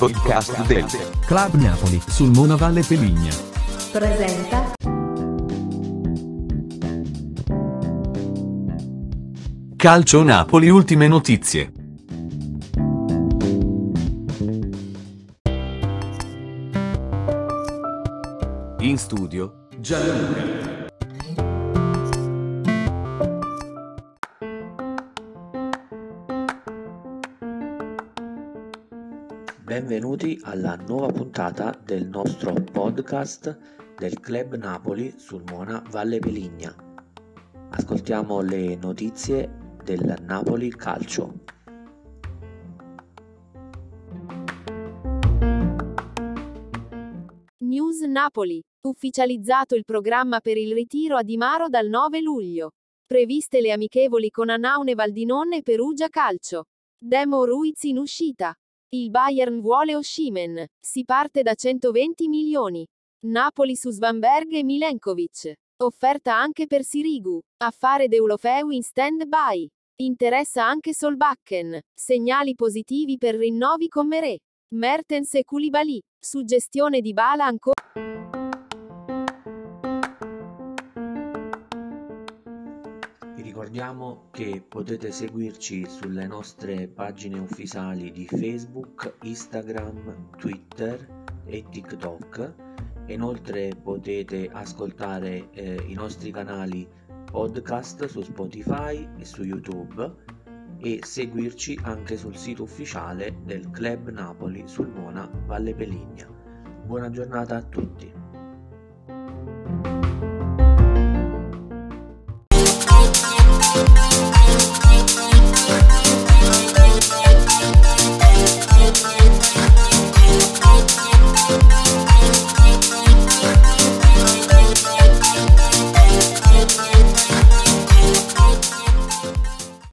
podcast del Club Napoli sul Mona Valle Peligna. presenta Calcio Napoli ultime notizie. In studio Gianluca. Benvenuti alla nuova puntata del nostro podcast del Club Napoli sul Mona Valle Peligna. Ascoltiamo le notizie del Napoli Calcio. News Napoli. Ufficializzato il programma per il ritiro a Di Maro dal 9 luglio. Previste le amichevoli con Anaune Valdinon e Perugia Calcio. Demo Ruiz in uscita. Il Bayern vuole Oshimen. Si parte da 120 milioni. Napoli su Svanberg e Milenkovic. Offerta anche per Sirigu. Affare Deulofeu in stand-by. Interessa anche Solbakken. Segnali positivi per rinnovi con Merè. Mertens e Koulibaly. Suggestione di Bala ancora. Ricordiamo che potete seguirci sulle nostre pagine ufficiali di Facebook, Instagram, Twitter e TikTok. Inoltre potete ascoltare eh, i nostri canali podcast su Spotify e su YouTube e seguirci anche sul sito ufficiale del Club Napoli sul Mona Valle Peligna. Buona giornata a tutti.